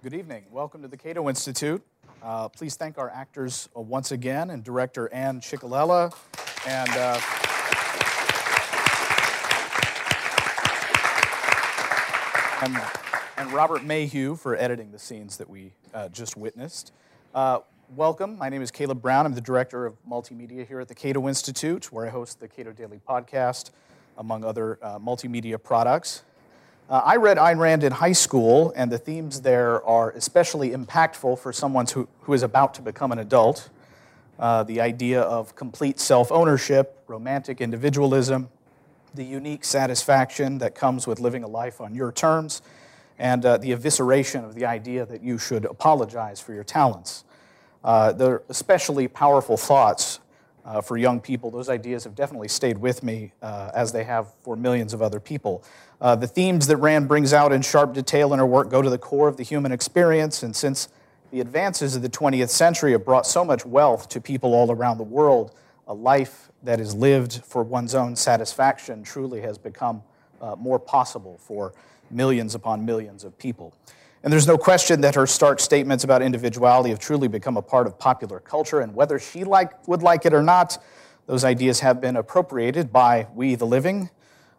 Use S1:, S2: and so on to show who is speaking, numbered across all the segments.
S1: Good evening. Welcome to the Cato Institute. Uh, please thank our actors uh, once again and director Ann Ciccolella and. Uh, and, and, Robert Mayhew for editing the scenes that we uh, just witnessed. Uh, welcome. My name is Caleb Brown. I'm the director of multimedia here at the Cato Institute, where I host the Cato Daily Podcast, among other uh, multimedia products. Uh, I read Ayn Rand in high school, and the themes there are especially impactful for someone who, who is about to become an adult. Uh, the idea of complete self ownership, romantic individualism, the unique satisfaction that comes with living a life on your terms, and uh, the evisceration of the idea that you should apologize for your talents. Uh, they're especially powerful thoughts uh, for young people. Those ideas have definitely stayed with me, uh, as they have for millions of other people. Uh, the themes that Rand brings out in sharp detail in her work go to the core of the human experience, and since the advances of the 20th century have brought so much wealth to people all around the world, a life that is lived for one's own satisfaction truly has become uh, more possible for millions upon millions of people. And there's no question that her stark statements about individuality have truly become a part of popular culture, and whether she like, would like it or not, those ideas have been appropriated by we, the living,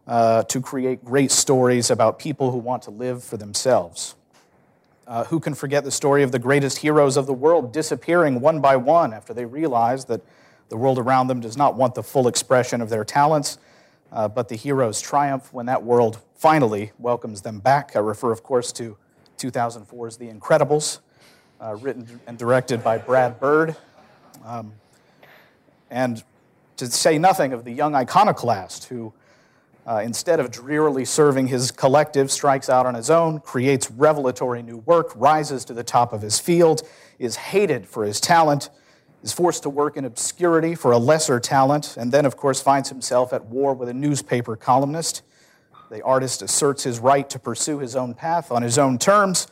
S1: uh, to create great stories about people who want to live for themselves. Uh, who can forget the story of the greatest heroes of the world disappearing one by one after they realize that the world around them does not want the full expression of their talents, uh, but the heroes triumph when that world finally welcomes them back? I refer, of course, to 2004's The Incredibles, uh, written and directed by Brad Bird. Um, and to say nothing of the young iconoclast who, uh, instead of drearily serving his collective, strikes out on his own, creates revelatory new work, rises to the top of his field, is hated for his talent, is forced to work in obscurity for a lesser talent, and then, of course, finds himself at war with a newspaper columnist the artist asserts his right to pursue his own path on his own terms,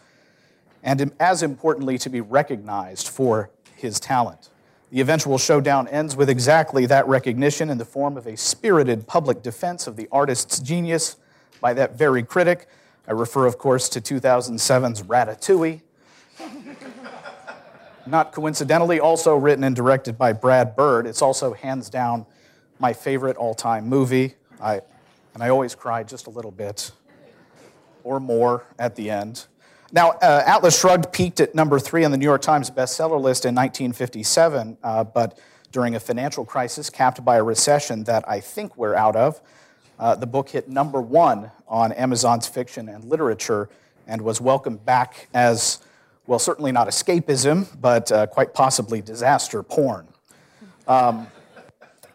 S1: and as importantly, to be recognized for his talent. The eventual showdown ends with exactly that recognition in the form of a spirited public defense of the artist's genius by that very critic. I refer, of course, to 2007's Ratatouille. Not coincidentally, also written and directed by Brad Bird. It's also hands down my favorite all time movie. I, and I always cry just a little bit or more at the end. Now, uh, Atlas Shrugged peaked at number three on the New York Times bestseller list in 1957, uh, but during a financial crisis capped by a recession that I think we're out of, uh, the book hit number one on Amazon's fiction and literature and was welcomed back as, well, certainly not escapism, but uh, quite possibly disaster porn. Um,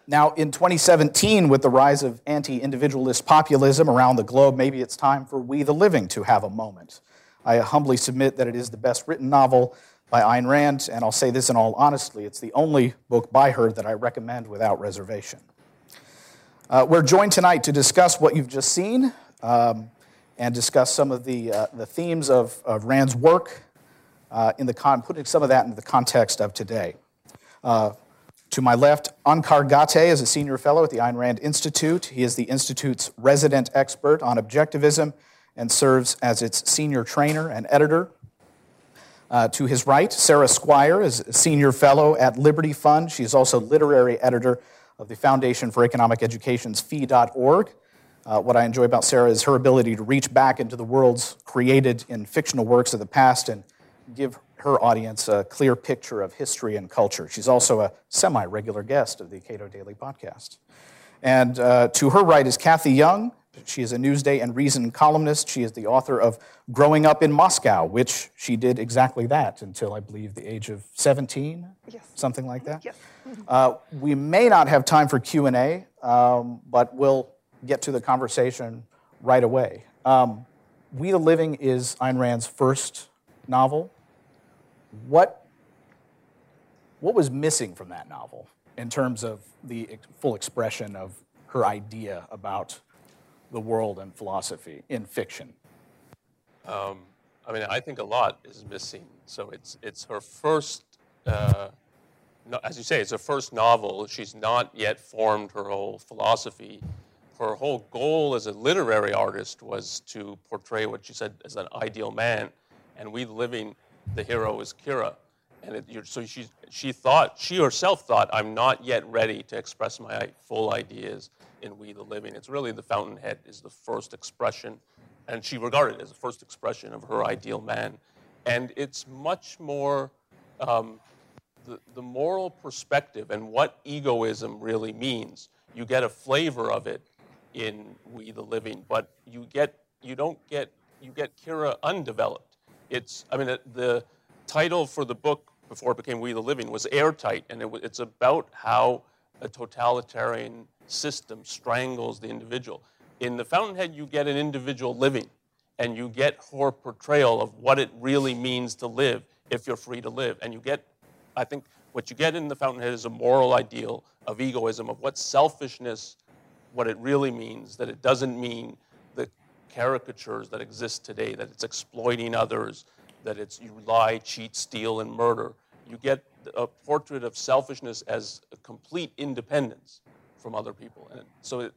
S1: now, in 2017, with the rise of anti individualist populism around the globe, maybe it's time for We the Living to have a moment. I humbly submit that it is the best written novel by Ayn Rand, and I'll say this in all honesty it's the only book by her that I recommend without reservation. Uh, we're joined tonight to discuss what you've just seen um, and discuss some of the, uh, the themes of, of Rand's work, uh, in the con- putting some of that into the context of today. Uh, to my left, Onkar Ghate is a senior fellow at the Ayn Rand Institute. He is the Institute's resident expert on objectivism and serves as its senior trainer and editor. Uh, to his right, Sarah Skwire is a senior fellow at Liberty Fund. She is also literary editor of the Foundation for Economic Education's fee.org. Uh, what I enjoy about Sarah is her ability to reach back into the worlds created in fictional works of the past and give her audience a clear picture of history and culture. She's also a semi regular guest of the Cato Daily podcast. And uh, to her right is Cathy Young. She is a Newsday and Reason columnist. She is the author of Growing Up in Moscow, which she did exactly that until I believe the age of 17, yes. something like that. Yes. Uh, we may not have time for Q&A, um, but we'll get to the conversation right away. Um, we the Living is Ayn Rand's first novel what, what was missing from that novel in terms of the full expression of her idea about the world and philosophy in fiction?
S2: Um, I mean, I think a lot is missing. So it's, it's her first, uh, no, as you say, it's her first novel. She's not yet formed her whole philosophy. Her whole goal as a literary artist was to portray what she said as an ideal man and We Living, the hero is Kira. And it, so she, she thought, she herself thought, I'm not yet ready to express my full ideas in We the Living. It's really the fountainhead is the first expression, and she regarded it as the first expression of her ideal man. And it's much more um, the, the moral perspective and what egoism really means. You get a flavor of it in We the Living, but you get you don't get you get Kira undeveloped. It's I mean the, the title for the book before it became We the Living was Airtight, and it, it's about how a totalitarian system strangles the individual. In the Fountainhead, you get an individual living, and you get her portrayal of what it really means to live if you're free to live, and you get I think what you get in the Fountainhead is a moral ideal of egoism, of what selfishness, what it really means, that it doesn't mean the caricatures that exist today, that it's exploiting others, that it's you lie, cheat, steal, and murder. You get a portrait of selfishness as complete independence from other people. And so it,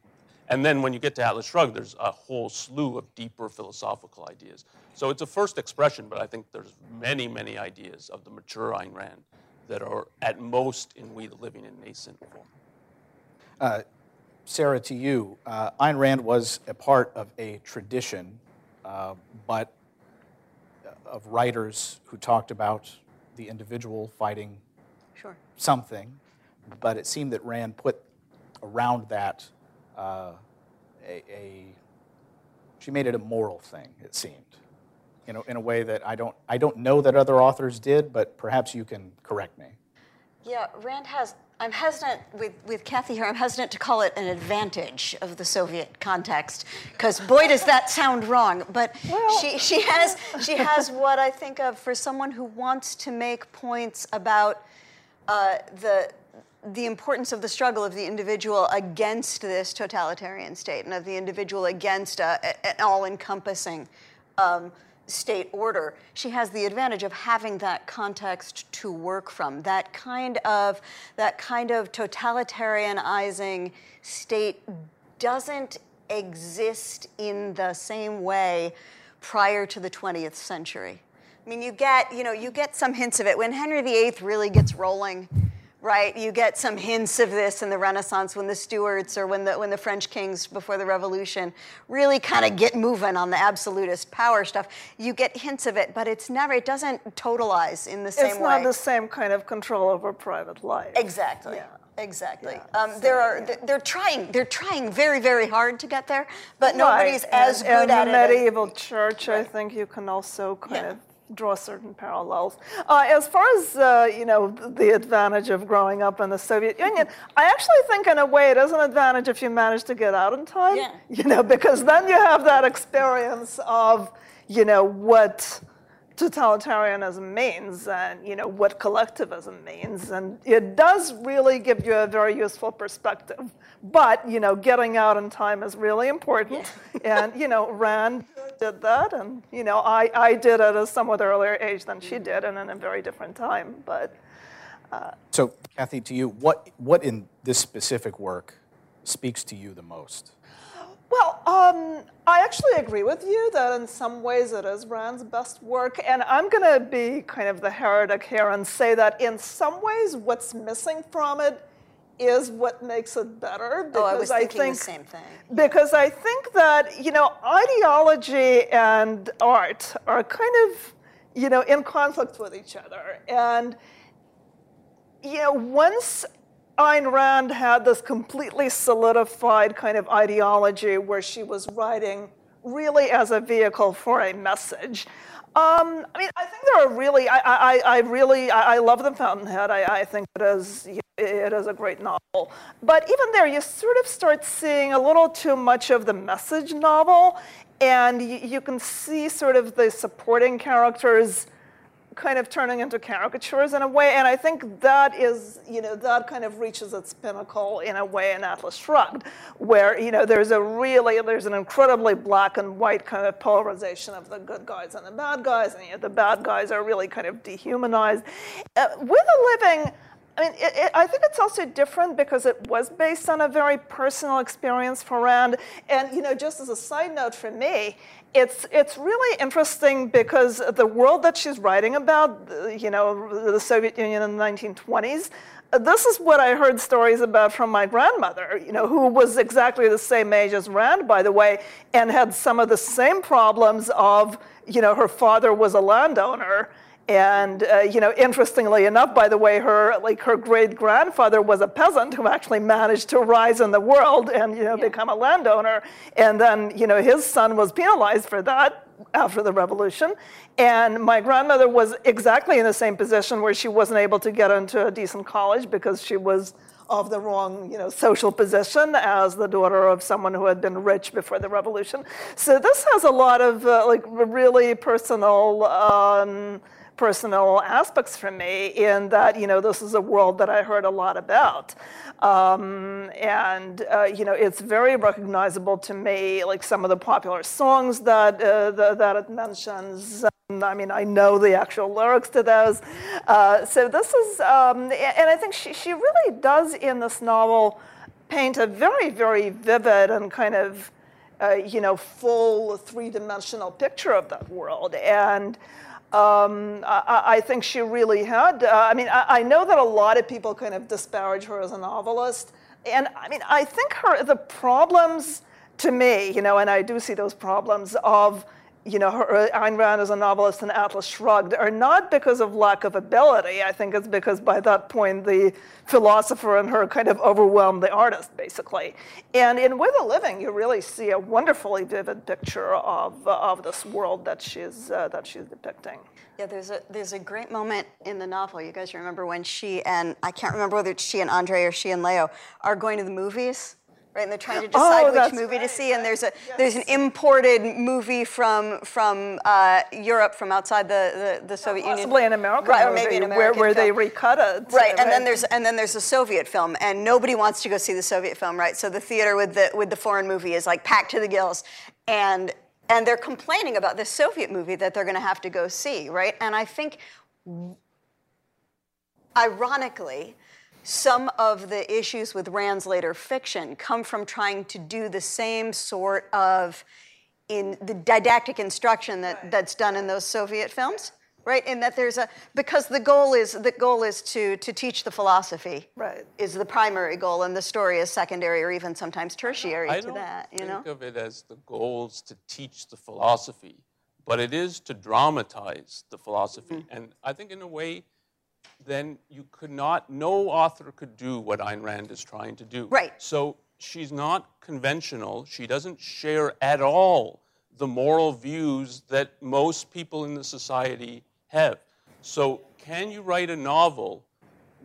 S2: and then when you get to Atlas Shrugged, there's a whole slew of deeper philosophical ideas. So it's a first expression, but I think there's many, many ideas of the mature Ayn Rand that are at most in We the Living in nascent form.
S1: Uh, Sarah, to you, uh, Ayn Rand was a part of a tradition, uh, but uh, of writers who talked about the individual fighting
S3: sure.
S1: something, but it seemed that Rand put around that uh, a, a, she made it a moral thing. It seemed you know, in a way that I don't, I don't know that other authors did, but perhaps you can correct me.
S3: Yeah, Rand has, I'm hesitant, with, with Cathy here, I'm hesitant to call it an advantage of the Soviet context, because boy, does that sound wrong. But well, she, she, has, she has what I think of for someone who wants to make points about uh, the, the importance of the struggle of the individual against this totalitarian state and of the individual against a, an all encompassing um, state order, she has the advantage of having that context to work from. That kind of that kind of totalitarianizing state doesn't exist in the same way prior to the 20th century. I mean, you get, you know, you get some hints of it when Henry VIII really gets rolling right? You get some hints of this in the Renaissance when the Stuarts or when the, when the French kings before the Revolution really kind of get moving on the absolutist power stuff. You get hints of it, but it's never, it doesn't totalize in the same way.
S4: It's not the same kind of control over private life.
S3: Exactly. Yeah. Exactly. Yeah. Um, there are they're trying they're trying very very hard to get there, but right. nobody's as
S4: and,
S3: good
S4: and
S3: at
S4: the medieval church, right. I think you can also kind yeah. of draw certain parallels. Uh, as far as uh, you know, the advantage of growing up in the Soviet Union, I actually think in a way it is an advantage if you manage to get out in time.
S3: Yeah.
S4: You know, because then you have that experience of you know what totalitarianism means and you know what collectivism means and it does really give you a very useful perspective but you know getting out in time is really important yeah. and you know rand did that and you know I, I did it at a somewhat earlier age than she did and in a very different time but
S1: uh, so cathy to you what what in this specific work speaks to you the most
S4: well, um, I actually agree with you that in some ways it is Rand's best work. And I'm going to be kind of the heretic here and say that in some ways what's missing from it is what makes it better.
S3: Because oh, I was thinking I think, the same thing.
S4: Because I think that, you know, ideology and art are kind of, you know, in conflict with each other. And, you know, once Ayn Rand had this completely solidified kind of ideology where she was writing really as a vehicle for a message. Um, I mean, I think there are really, I, I, I really, I, I, love The Fountainhead. I, I think it is, it is a great novel. But even there, you sort of start seeing a little too much of the message novel, and you, you can see sort of the supporting characters kind of turning into caricatures in a way, and I think that is, you know, that kind of reaches its pinnacle in a way in Atlas Shrugged, where, you know, there's a really, there's an incredibly black and white kind of polarization of the good guys and the bad guys, and you know, the bad guys are really kind of dehumanized. Uh, with a living, I mean, it, it, I think it's also different because it was based on a very personal experience for Rand. And you know, just as a side note for me, it's it's really interesting because the world that she's writing about, you know, the Soviet Union in the 1920s. This is what I heard stories about from my grandmother, you know, who was exactly the same age as Rand, by the way, and had some of the same problems of, you know, her father was a landowner and uh, you know, interestingly enough, by the way, her like her great grandfather was a peasant who actually managed to rise in the world and you know yeah. become a landowner. And then you know his son was penalized for that after the revolution. And my grandmother was exactly in the same position where she wasn't able to get into a decent college because she was of the wrong you know, social position as the daughter of someone who had been rich before the revolution. So this has a lot of uh, like really personal um, personal aspects for me in that, you know, this is a world that I heard a lot about. Um, and, uh, you know, it's very recognizable to me, like some of the popular songs that, uh, the, that it mentions. I mean, I know the actual lyrics to those. Uh, so this is, um, and I think she, she really does in this novel paint a very, very vivid and kind of, uh, you know, full three-dimensional picture of that world. And um, I, I, think she really had. Uh, I mean, I, I, know that a lot of people kind of disparage her as a novelist. And I mean, I think her, the problems to me, you know, and I do see those problems of you know, her, Ayn Rand as a novelist and Atlas Shrugged are not because of lack of ability. I think it's because by that point the philosopher in her kind of overwhelmed the artist, basically. And in With a Living, you really see a wonderfully vivid picture of, uh, of this world that she's, uh, that she's depicting.
S3: Yeah, there's a there's a great moment in the novel. You guys remember when she and I can't remember whether it's she and Andre or she and Leo are going to the movies right? And they're trying to decide oh, which movie right, to see. And there's a yes. there's an imported movie from from uh, Europe, from outside the, the, the Soviet
S4: Possibly
S3: Union,
S4: possibly an American right, movie, or maybe an American where, where they recut it.
S3: Right, and then there's and then there's a Soviet film, and nobody wants to go see the Soviet film, right? So the theater with the with the foreign movie is like packed to the gills, and and they're complaining about this Soviet movie that they're going to have to go see, right? And I think, ironically some of the issues with Rand's later fiction come from trying to do the same sort of in the didactic instruction that, right. that's done in those Soviet films, right? In that there's a because the goal is the goal is to to teach the philosophy,
S4: right?
S3: Is the primary goal, and the story is secondary or even sometimes tertiary
S2: I
S3: to that.
S2: You
S3: know,
S2: think of it as the goals to teach the philosophy, but it is to dramatize the philosophy, mm-hmm. and I think in a way then you could not, no author could do what Ayn Rand is trying to do.
S3: Right.
S2: So she's not conventional. She doesn't share at all the moral views that most people in the society have. So, can you write a novel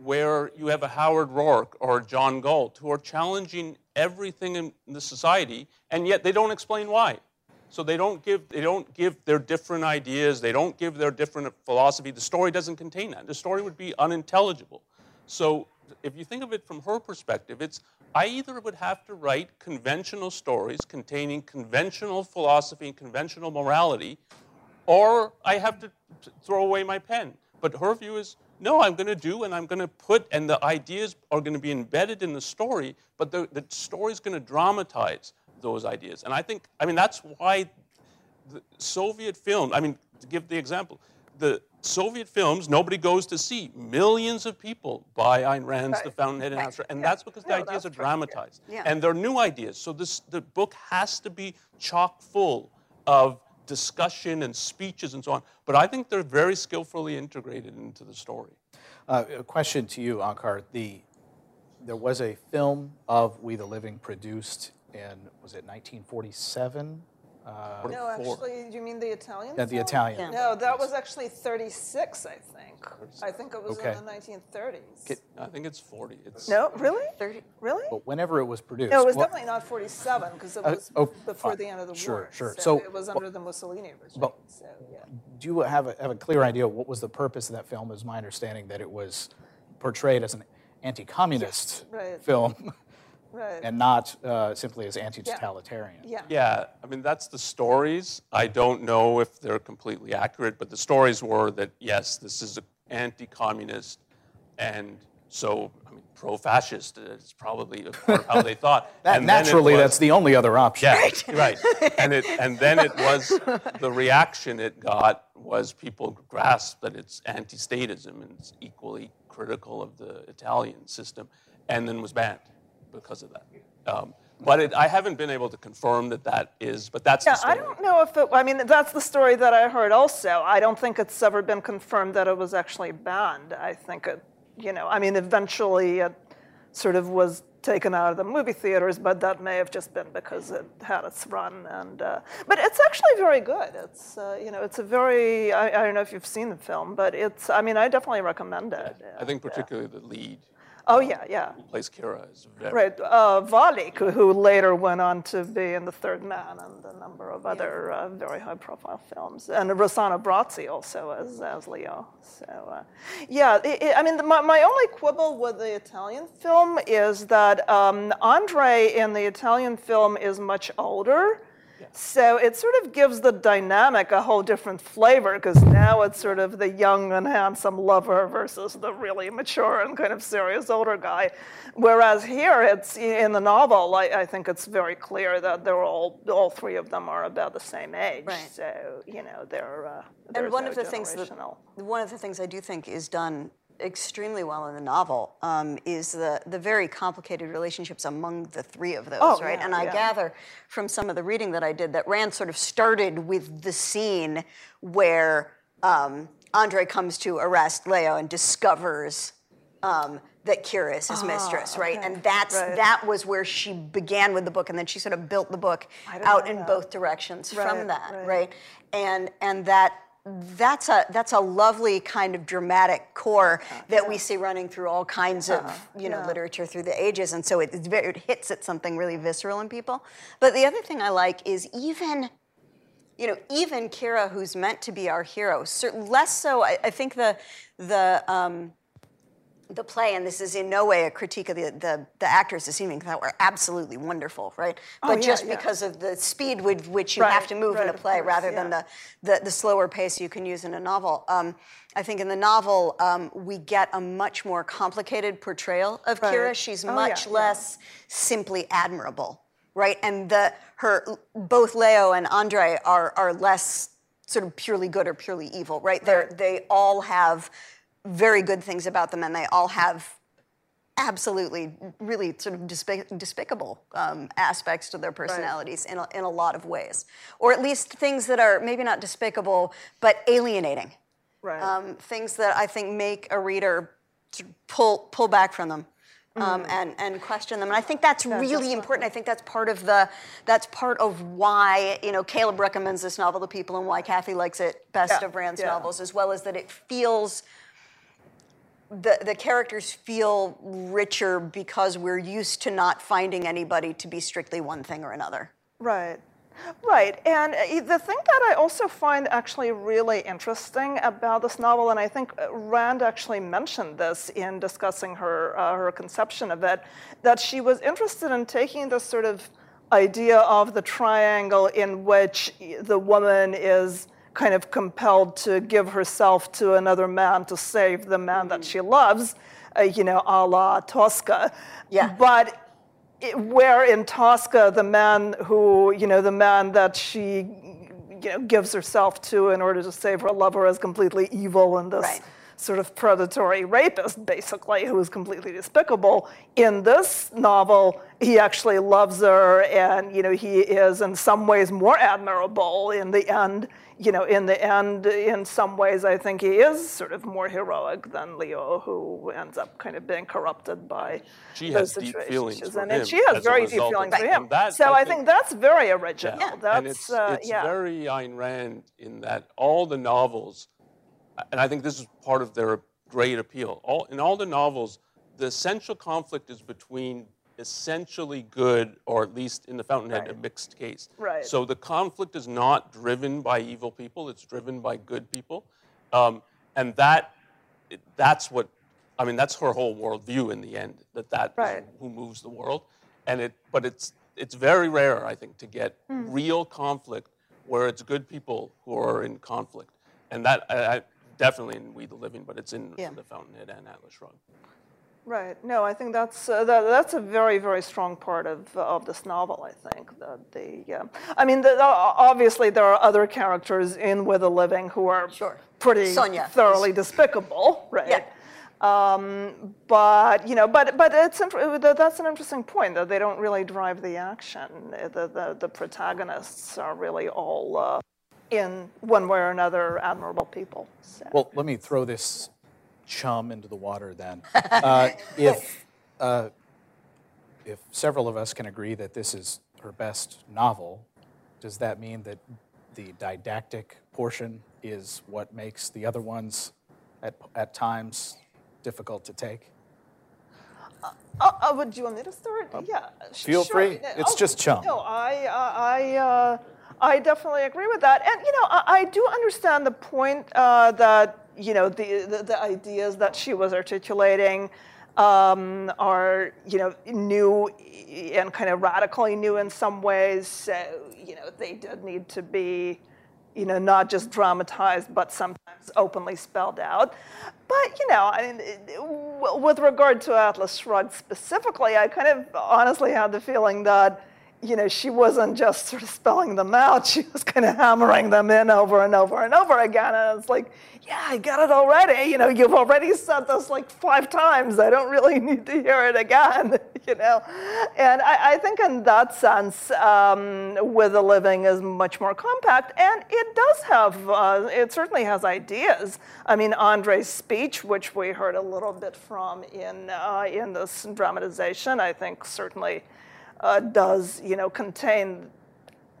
S2: where you have a Howard Roark or a John Galt who are challenging everything in the society and yet they don't explain why? So they don't give they don't give their different ideas, they don't give their different philosophy. The story doesn't contain that. The story would be unintelligible. So if you think of it from her perspective, it's I either would have to write conventional stories containing conventional philosophy and conventional morality, or I have to throw away my pen. But her view is no, I'm going to do and I'm going to put, and the ideas are going to be embedded in the story, but the, the story is going to dramatize those ideas. And I think, I mean, that's why the Soviet film, I mean, to give the example, the Soviet films, nobody goes to see. Millions of people buy Ayn Rand's right. The Fountainhead and Answer, and yeah. that's because the no, ideas are dramatized. Yeah. And they're new ideas. So this, the book has to be chock full of discussion and speeches and so on. But I think they're very skillfully integrated into the story.
S1: Uh, a question to you, Onkar. The, there was a film of We the Living produced in was it 1947?
S4: Uh, no, actually, you mean the Italian?
S1: Yeah, the Italian.
S4: Yeah. No, that was actually 36, I think. I think it was okay. in the 1930s.
S2: I think it's 40. It's
S4: no, really? 30? Really?
S1: But whenever it was produced.
S4: No, it was well, definitely not 47 because it uh, was uh, oh, before fine. the end of the
S1: sure,
S4: war.
S1: Sure,
S4: sure.
S1: So,
S4: it was under well, the Mussolini regime.
S1: But
S4: so, yeah.
S1: Do you have a, have a clear idea what was the purpose of that film? Is my understanding that it was portrayed as an anti-communist
S4: yes, right.
S1: film.
S4: right.
S1: and not uh, simply as anti-totalitarian.
S4: Yeah.
S2: yeah, I mean that's the stories. I don't know if they're completely accurate, but the stories were that yes, this is anti-communist, and So, I mean, pro-fascist is probably a part of how they thought.
S1: That,
S2: And
S1: naturally,
S2: was-
S1: that's the only other option.
S2: yeah, right. And it and then it was the reaction it got was people grasped that it's anti-statism and it's equally critical of the Italian system, and then was banned because of that. Um, but it, I haven't been able to confirm that that is, but that's
S4: Yeah,
S2: the story.
S4: I don't know if it, I mean, that's the story that I heard also. I don't think it's ever been confirmed that it was actually banned. I think it, you know, I mean, eventually it sort of was taken out of the movie theaters, but that may have just been because it had its run. And uh, but it's actually very good. It's uh, you know, it's a very I, I don't know if you've seen the film, but it's I mean, I definitely recommend it.
S2: I think particularly the lead
S4: Oh yeah, yeah.
S2: who plays Kira is very
S4: Right, uh, Valli, who- who later went on to be in The Third Man and a number of other uh, very high-profile films, and Rossano Brazzi also as, as Leo. So, uh, yeah, i i I mean, the, my, my only quibble with the Italian film is that um, Andre in the Italian film is much older. So it sort of gives the dynamic a whole different flavor because now it's sort of the young and handsome lover versus the really mature and kind of serious older guy. Whereas here, it's in the novel, I, I think it's very clear that they're all all three of them are about the same age.
S3: Right.
S4: So you know they're. Uh,
S3: And one
S4: no
S3: of the things that one of the things I do think is done extremely well in the novel um, is the the very complicated relationships among the three of those,
S4: Oh,
S3: right?
S4: yeah,
S3: and I
S4: yeah.
S3: gather from some of the reading that I did that Rand sort of started with the scene where um, Andre comes to arrest Leo and discovers. Um, that Kira is his mistress, right?
S4: Ah, okay,
S3: And that's
S4: right.
S3: that was where she began with the book, and then she sort of built the book out in
S4: that.
S3: both directions
S4: Right,
S3: from that,
S4: right.
S3: right? And and that that's a that's a lovely kind of dramatic core that we see running through all kinds of you know
S4: yeah.
S3: literature through the ages, and so it, it's very, it hits at something really visceral in people. But the other thing I like is even you know, even Kira, who's meant to be our hero, less so. I, I think the the um, the play, and this is in no way a critique of the the, the actors this evening, that were absolutely wonderful, right? But
S4: Oh, yeah,
S3: just
S4: yeah.
S3: because of the speed with which you
S4: Right,
S3: have to move in a play,
S4: course,
S3: rather than the, the the slower pace you can use in a novel. Um, I think in the novel um, we get a much more complicated portrayal of
S4: Right.
S3: Kira. She's
S4: Oh,
S3: much
S4: yeah.
S3: less simply admirable, right? And the her both Leo and Andre are are less sort of purely good or purely evil, right? They're they all have very good things about them, and they all have absolutely really sort of despic- despicable um, aspects to their personalities in, a, in a lot of ways. Or at least things that are maybe not despicable but alienating.
S4: Right.
S3: um, things that i think make a reader pull pull back from them um, and and question them. And i think that's really important. i think that's part of the that's part of why you know caleb recommends this novel to people and why cathy likes it best
S4: Yeah,
S3: of rand's
S4: yeah.
S3: novels as well as that it feels the, the characters feel richer because we're used to not finding anybody to be strictly one thing or another.
S4: Right. Right. And uh, the thing that I also find actually really interesting about this novel, and I think uh, Rand actually mentioned this in discussing her, uh, her conception of it, that she was interested in taking this sort of idea of the triangle in which the woman is kind of compelled to give herself to another man to save the man that she loves, uh, you know, a la Tosca.
S3: Yeah.
S4: But it- where in Tosca, the man who, you know, the man that she, you know, gives herself to in order to save her lover is completely evil and this
S3: Right.
S4: Sort of predatory rapist, basically, who is completely despicable. In this novel, he actually loves her, and you know, he is in some ways more admirable. In the end, you know, in the end, in some ways, I think he is sort of more heroic than Leo, who ends up kind of being corrupted by
S2: She
S4: those
S2: has deep
S4: situations.
S2: feelings
S4: she's
S2: for.
S4: And
S2: him
S4: she has very deep feelings for him.
S2: That,
S4: so
S2: I
S4: I
S2: think-
S4: think that's very original.
S2: Yeah.
S4: That's
S2: and it's,
S4: uh,
S2: it's
S4: yeah.
S2: very Ayn Rand in that all the novels, and I think this is part of their great appeal. All, in all the novels, the essential conflict is between essentially good, or at least in the Fountainhead, a mixed case.
S4: Right.
S2: So the conflict is not driven by evil people; it's driven by good people, um, and that that's what I mean. That's her whole worldview in the end. That that
S4: Right.
S2: who moves the world, and it. But it's it's very rare, I think, to get
S4: Hmm.
S2: real conflict where it's good people who are in conflict, and that I definitely in We the Living, but it's in
S3: Yeah.
S2: the Fountainhead and Atlas Shrugged.
S4: Right. No, I think that's uh, that, that's a very very strong part of of this novel. I think that the uh, I mean the, obviously there are other characters in With the Living who are
S3: Sure.
S4: pretty
S3: Sonia.
S4: thoroughly despicable, right?
S3: Yeah.
S4: Um, but you know, but but it's that's an interesting point that they don't really drive the action. The the, the protagonists are really all uh, in one way or another admirable people. So.
S1: Well, let me throw this chum into the water then. Uh, if, uh, if several of us can agree that this is her best novel, does that mean that the didactic portion is what makes the other ones at, at times difficult to take?
S4: Uh, uh, would you want me to start? yeah.
S1: feel
S4: sure.
S1: free. It's
S4: oh,
S1: just chum.
S4: No, I, uh, I, uh, I definitely agree with that. And you know, I, I do understand the point uh, that you know the, the the ideas that she was articulating um, are you know new and kind of radically new in some ways. So you know, they did need to be you know, not just dramatized, but sometimes openly spelled out. But, you know, I mean, with regard to Atlas Shrugged specifically, I kind of honestly had the feeling that, you know, she wasn't just sort of spelling them out, she was kind of hammering them in over and over and over again. And it's like, yeah, I got it already. You know, you've already said this like five times. I don't really need to hear it again, you know. And I, I think in that sense, um, With the Living is much more compact. And it does have, uh, it certainly has ideas. I mean, Andre's speech, which we heard a little bit from in, uh, in this dramatization, I think certainly uh, does, you know, contain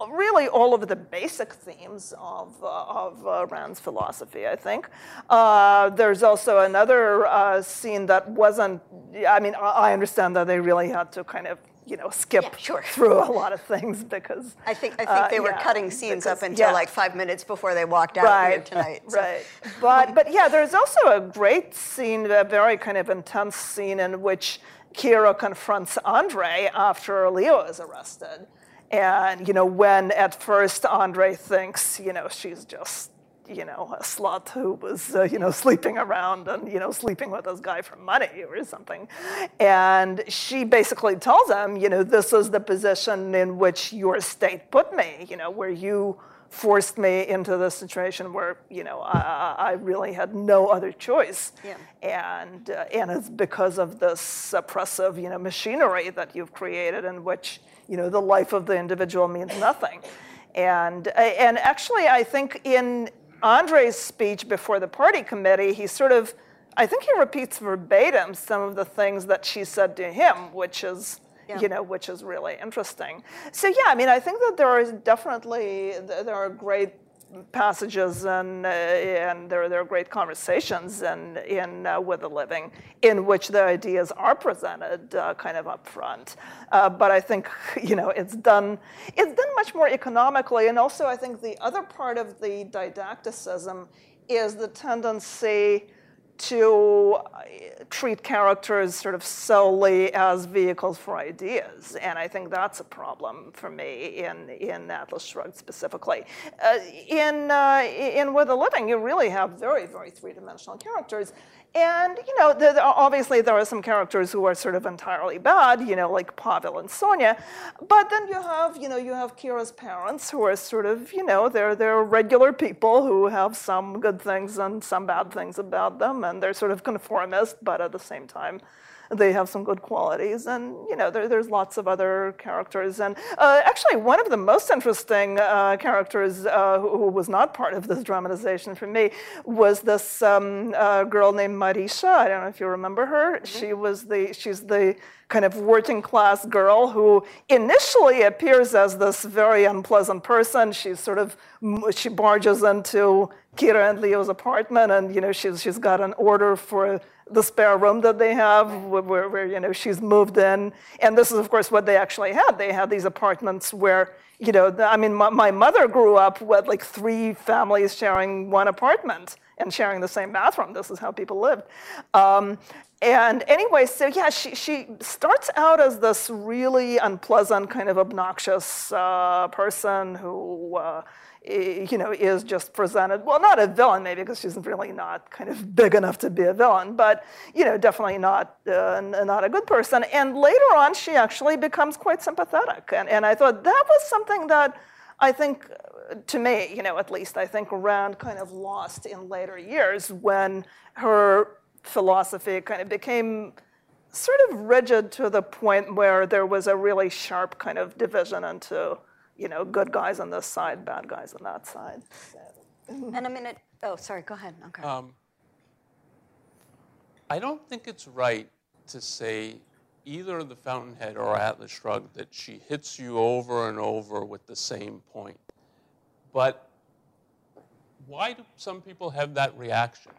S4: really all of the basic themes of, uh, of uh, Rand's philosophy, I think. Uh, there's also another uh, scene that wasn't, I mean, I I understand that they really had to kind of, you know, skip
S3: Yeah, sure.
S4: through a lot of things because.
S3: I think I think
S4: uh,
S3: they were
S4: yeah,
S3: cutting scenes up until
S4: yeah.
S3: like five minutes before they walked out here
S4: Right,
S3: tonight. so-
S4: right. But but yeah, there's also a great scene, a very kind of intense scene in which Kira confronts Andre after Leo is arrested, and you know when at first Andre thinks you know she's just you know a slut who was uh, you know sleeping around and you know sleeping with this guy for money or something, and she basically tells him you know this is the position in which your state put me, you know where you forced me into this situation where you know I, I really had no other choice,
S3: Yeah.
S4: and uh, and it's because of this oppressive you know machinery that you've created in which you know the life of the individual means nothing, and and actually I think in Andre's speech before the party committee he sort of I think he repeats verbatim some of the things that she said to him, which is
S3: Yeah.
S4: you know, which is really interesting. So yeah, I mean, I think that there is definitely there are great passages and uh, and there there are great conversations and in uh, with the living in which the ideas are presented uh, kind of up front. Uh, but I think you know it's done it's done much more economically, and also I think the other part of the didacticism is the tendency to uh, treat characters sort of solely as vehicles for ideas, and I think that's a problem for me in in Atlas Shrugged specifically. Uh, in uh, in With a Living, you really have very very three dimensional characters, and you know the, the- obviously there are some characters who are sort of entirely bad, you know, like Pavel and Sonia, but then you have you know you have Kira's parents who are sort of you know they're they're regular people who have some good things and some bad things about them, and they're sort of conformist, but at the same time they have some good qualities and you know there, there's lots of other characters. And uh, actually one of the most interesting uh, characters uh, who, who was not part of this dramatization for me was this um, uh, girl named marisha. I don't know if you remember her. She was the she's the kind of working class girl who initially appears as this very unpleasant person. She's sort of she barges into Kira and Leo's apartment, and you know she's she's got an order for the spare room that they have, where, where, where, you know she's moved in, and this is of course what they actually had. They had these apartments where you know the, I mean my, my mother grew up with like three families sharing one apartment, and sharing the same bathroom. This is how people lived. Um, and anyway, so yeah, she, she starts out as this really unpleasant, kind of obnoxious uh, person who, uh, you know, is just presented, well, not a villain maybe, because she's really not kind of big enough to be a villain, but, you know, definitely not, uh, not a good person. And later on, she actually becomes quite sympathetic. And, and I thought that was something that I think, to me, you know, at least, I think Rand kind of lost in later years when her philosophy kind of became sort of rigid to the point where there was a really sharp kind of division into, you know, good guys on this side, bad guys on that side.
S3: And a minute. Oh, sorry. Go ahead. Okay.
S2: Um, I don't think it's right to say either the Fountainhead or Atlas Shrugged that she hits you over and over with the same point. But why do some people have that reaction?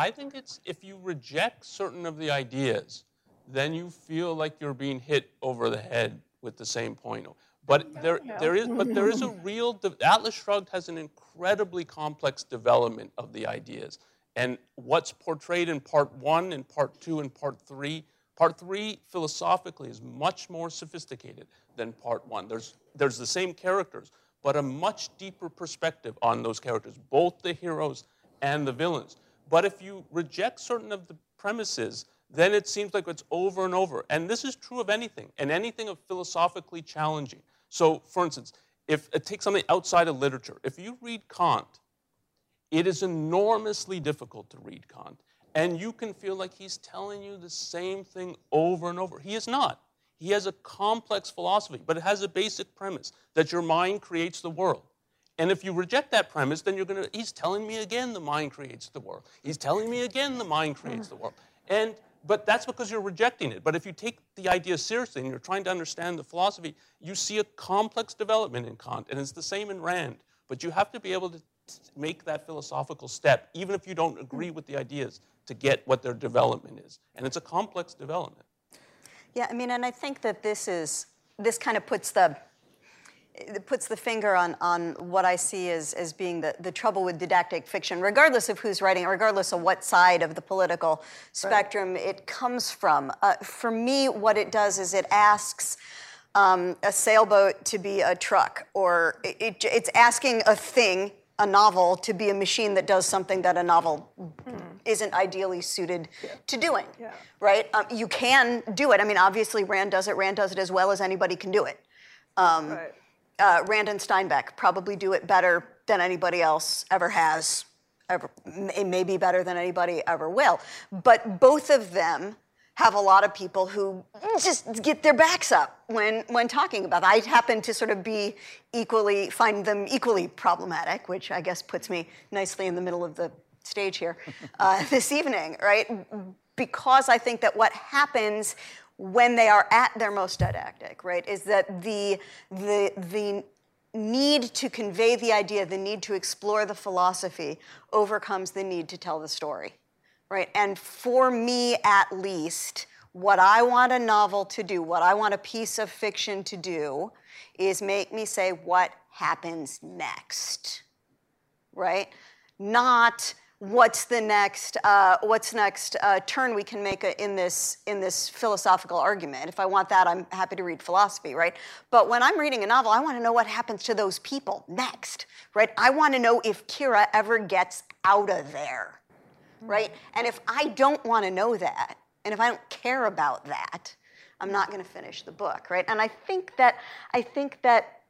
S2: I think it's if you reject certain of the ideas, then you feel like you're being hit over the head with the same point. But there, there is, but there is a real. Atlas Shrugged has an incredibly complex development of the ideas, and what's portrayed in part one, and part two, and part three. Part three philosophically is much more sophisticated than part one. There's, there's the same characters, but a much deeper perspective on those characters, both the heroes and the villains. But if you reject certain of the premises, then it seems like it's over and over. And this is true of anything, and anything of philosophically challenging. So, for instance, if uh, it takes something outside of literature, if you read Kant, it is enormously difficult to read Kant. And you can feel like he's telling you the same thing over and over. He is not. He has a complex philosophy, but it has a basic premise that your mind creates the world. And if you reject that premise, then you're going to, he's telling me again the mind creates the world. He's telling me again the mind creates the world. And, but that's because you're rejecting it. But if you take the idea seriously and you're trying to understand the philosophy, you see a complex development in Kant. And it's the same in Rand. But you have to be able to make that philosophical step, even if you don't agree with the ideas, to get what their development is. And it's a complex development.
S3: Yeah, I mean, and I think that this is, this kind of puts the, it puts the finger on, on what I see as, as being the, the trouble with didactic fiction, regardless of who's writing it, regardless of what side of the political spectrum right. it comes from. Uh, for me, what it does is it asks um, a sailboat to be a truck, or it, it, it's asking a thing, a novel, to be a machine that does something that a novel hmm. isn't ideally suited yeah. to doing. Yeah. Right? Um, you can do it. I mean, obviously, Rand does it. Rand does it as well as anybody can do it. Um, right uh, Rand and Steinbeck probably do it better than anybody else ever has, ever, maybe better than anybody ever will. But both of them have a lot of people who just get their backs up when, when talking about that. I happen to sort of be equally, find them equally problematic, which I guess puts me nicely in the middle of the stage here uh, this evening, right? Because I think that what happens when they are at their most didactic, right, is that the, the, the need to convey the idea, the need to explore the philosophy overcomes the need to tell the story, right? And for me, at least, what I want a novel to do, what I want a piece of fiction to do, is make me say, what happens next, right? Not what's the next uh, what's next uh, turn we can make a, in this in this philosophical argument? If i want that i'm happy to read philosophy right? But when i'm reading a novel i want to know what happens to those people next right? I want to know if kira ever gets out of there right? And if i don't want to know that and if i don't care about that i'm not going to finish the book right? And i think that i think that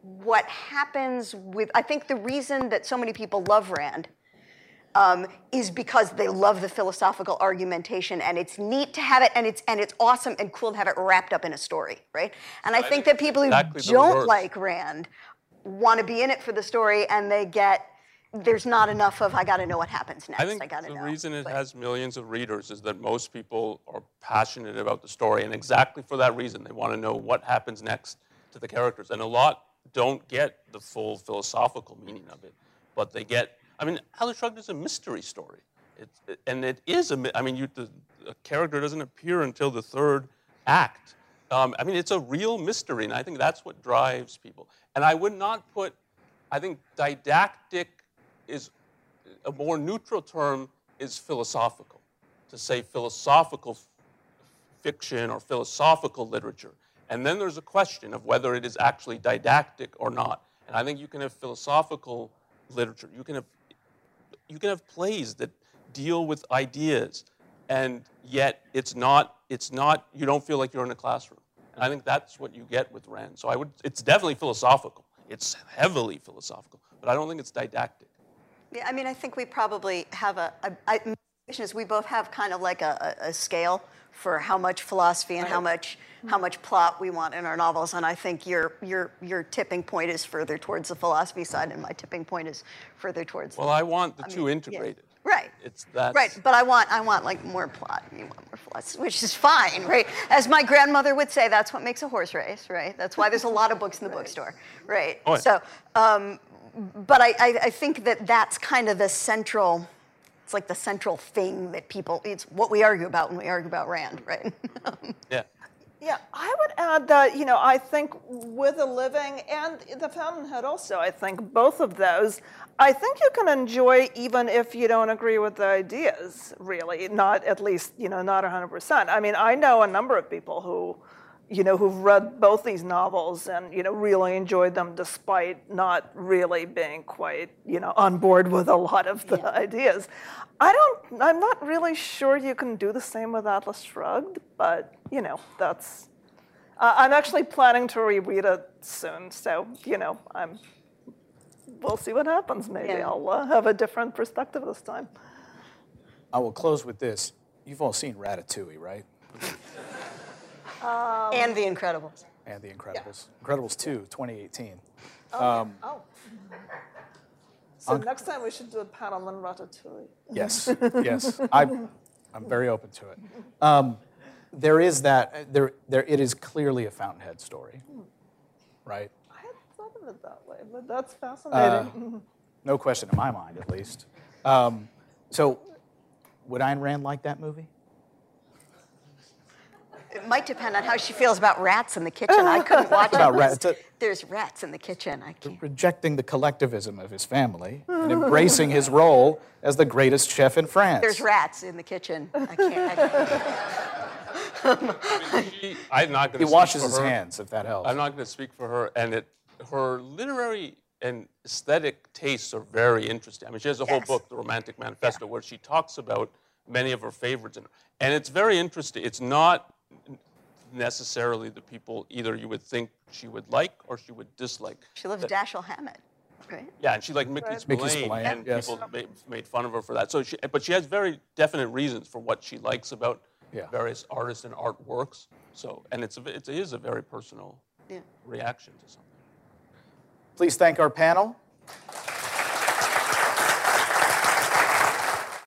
S3: what happens with i think the reason that so many people love rand um, is because they love the philosophical argumentation, and it's neat to have it, and it's and it's awesome and cool to have it wrapped up in a story, right? And I, think that people who exactly don't like Rand want to be in it for the story, and they get there's not enough of I got to know what happens next.
S2: I think
S3: I
S2: the
S3: know.
S2: reason it but, has millions of readers is that most people are passionate about the story, and exactly for that reason, they want to know what happens next to the characters, and a lot don't get the full philosophical meaning of it, but they get I mean, Atlas Shrugged is a mystery story. It, and it is a, I mean, you, the, character doesn't appear until the third act. Um, I mean, it's a real mystery, and I think that's what drives people. And I would not put, I think didactic is, a more neutral term is philosophical. To say philosophical fiction or philosophical literature. And then there's a question of whether it is actually didactic or not. And I think you can have philosophical literature. You can have you can have plays that deal with ideas and yet it's not it's not you don't feel like you're in a classroom. And i think that's what you get with rand so i would it's definitely philosophical. It's heavily philosophical but i don't think it's didactic.
S3: Yeah, I mean, I think we probably have a, my impression is we both have kind of like a, a scale for how much philosophy and how much how much plot we want in our novels, and I think your your your tipping point is further towards the philosophy side, and my tipping point is further towards.
S2: well i want the two
S3: mean, yeah.
S2: integrated
S3: Right.
S2: it's that
S3: Right, but I want I want like more plot. You want more philosophy, which is fine, right? As my grandmother would say, that's what makes a horse race, right? That's why there's a lot of books in the bookstore, right?
S2: Oh, yeah.
S3: So, um, but I, I, I think that that's kind of the central. It's like the central thing that people. It's what we argue about when we argue about Rand, right?
S2: yeah
S4: Yeah, I would add that, you know, I think We the Living and the Fountainhead also, I think both of those, I think you can enjoy even if you don't agree with the ideas, really, not at least, you know, not 100%. I mean, I know a number of people who, you know, who've read both these novels and, you know, really enjoyed them despite not really being quite, you know, on board with a lot of the ideas. I don't, I'm not really sure you can do the same with Atlas Shrugged, but, you know, that's, uh, I'm actually planning to reread it soon, so, you know, I'm, we'll see what happens. Maybe
S3: Yeah.
S4: I'll uh, have a different perspective this time.
S1: I will close with this. You've all seen Ratatouille, right?
S3: And The Incredibles.
S1: And The Incredibles. Incredibles 2, 2018.
S4: Oh. So next time we should do a panel on Ratatouille.
S1: Yes, yes. I, I'm very open to it. Um, there is that, there, there, it is clearly a Fountainhead story, right?
S4: I hadn't thought of it that way, but that's fascinating.
S1: No question in my mind, at least. Um, so, would Ayn Rand like that movie?
S3: It might depend on how she feels about rats in the kitchen. I couldn't watch
S1: About
S3: it.
S1: rats.
S3: There's rats in the kitchen. I can't.
S1: Rejecting the collectivism of his family and embracing his role as the greatest chef in France.
S3: There's rats in the kitchen. I can't. I,
S2: she, i'm not going
S1: He washes
S2: for
S1: his
S2: her.
S1: hands, if that helps.
S2: I'm not going to speak for her, and it, her literary and aesthetic tastes are very interesting. I mean, she has a whole
S3: Yes.
S2: book, The Romantic Manifesto, where she talks about many of her favorites, and, and it's very interesting. It's not necessarily the people either you would think she would like or she would dislike.
S3: she loves Dashiell Hammett, right?
S2: Yeah, and she like Mickey
S4: Right.
S2: Spillane,
S1: Mickey Spillane,
S2: and
S1: yes.
S2: people made, made fun of her for that. So, she, but she has very definite reasons for what she likes about
S1: Yeah.
S2: various artists and artworks. So, and it's a, it is a very personal
S3: Yeah.
S2: reaction to something.
S1: Please thank our panel.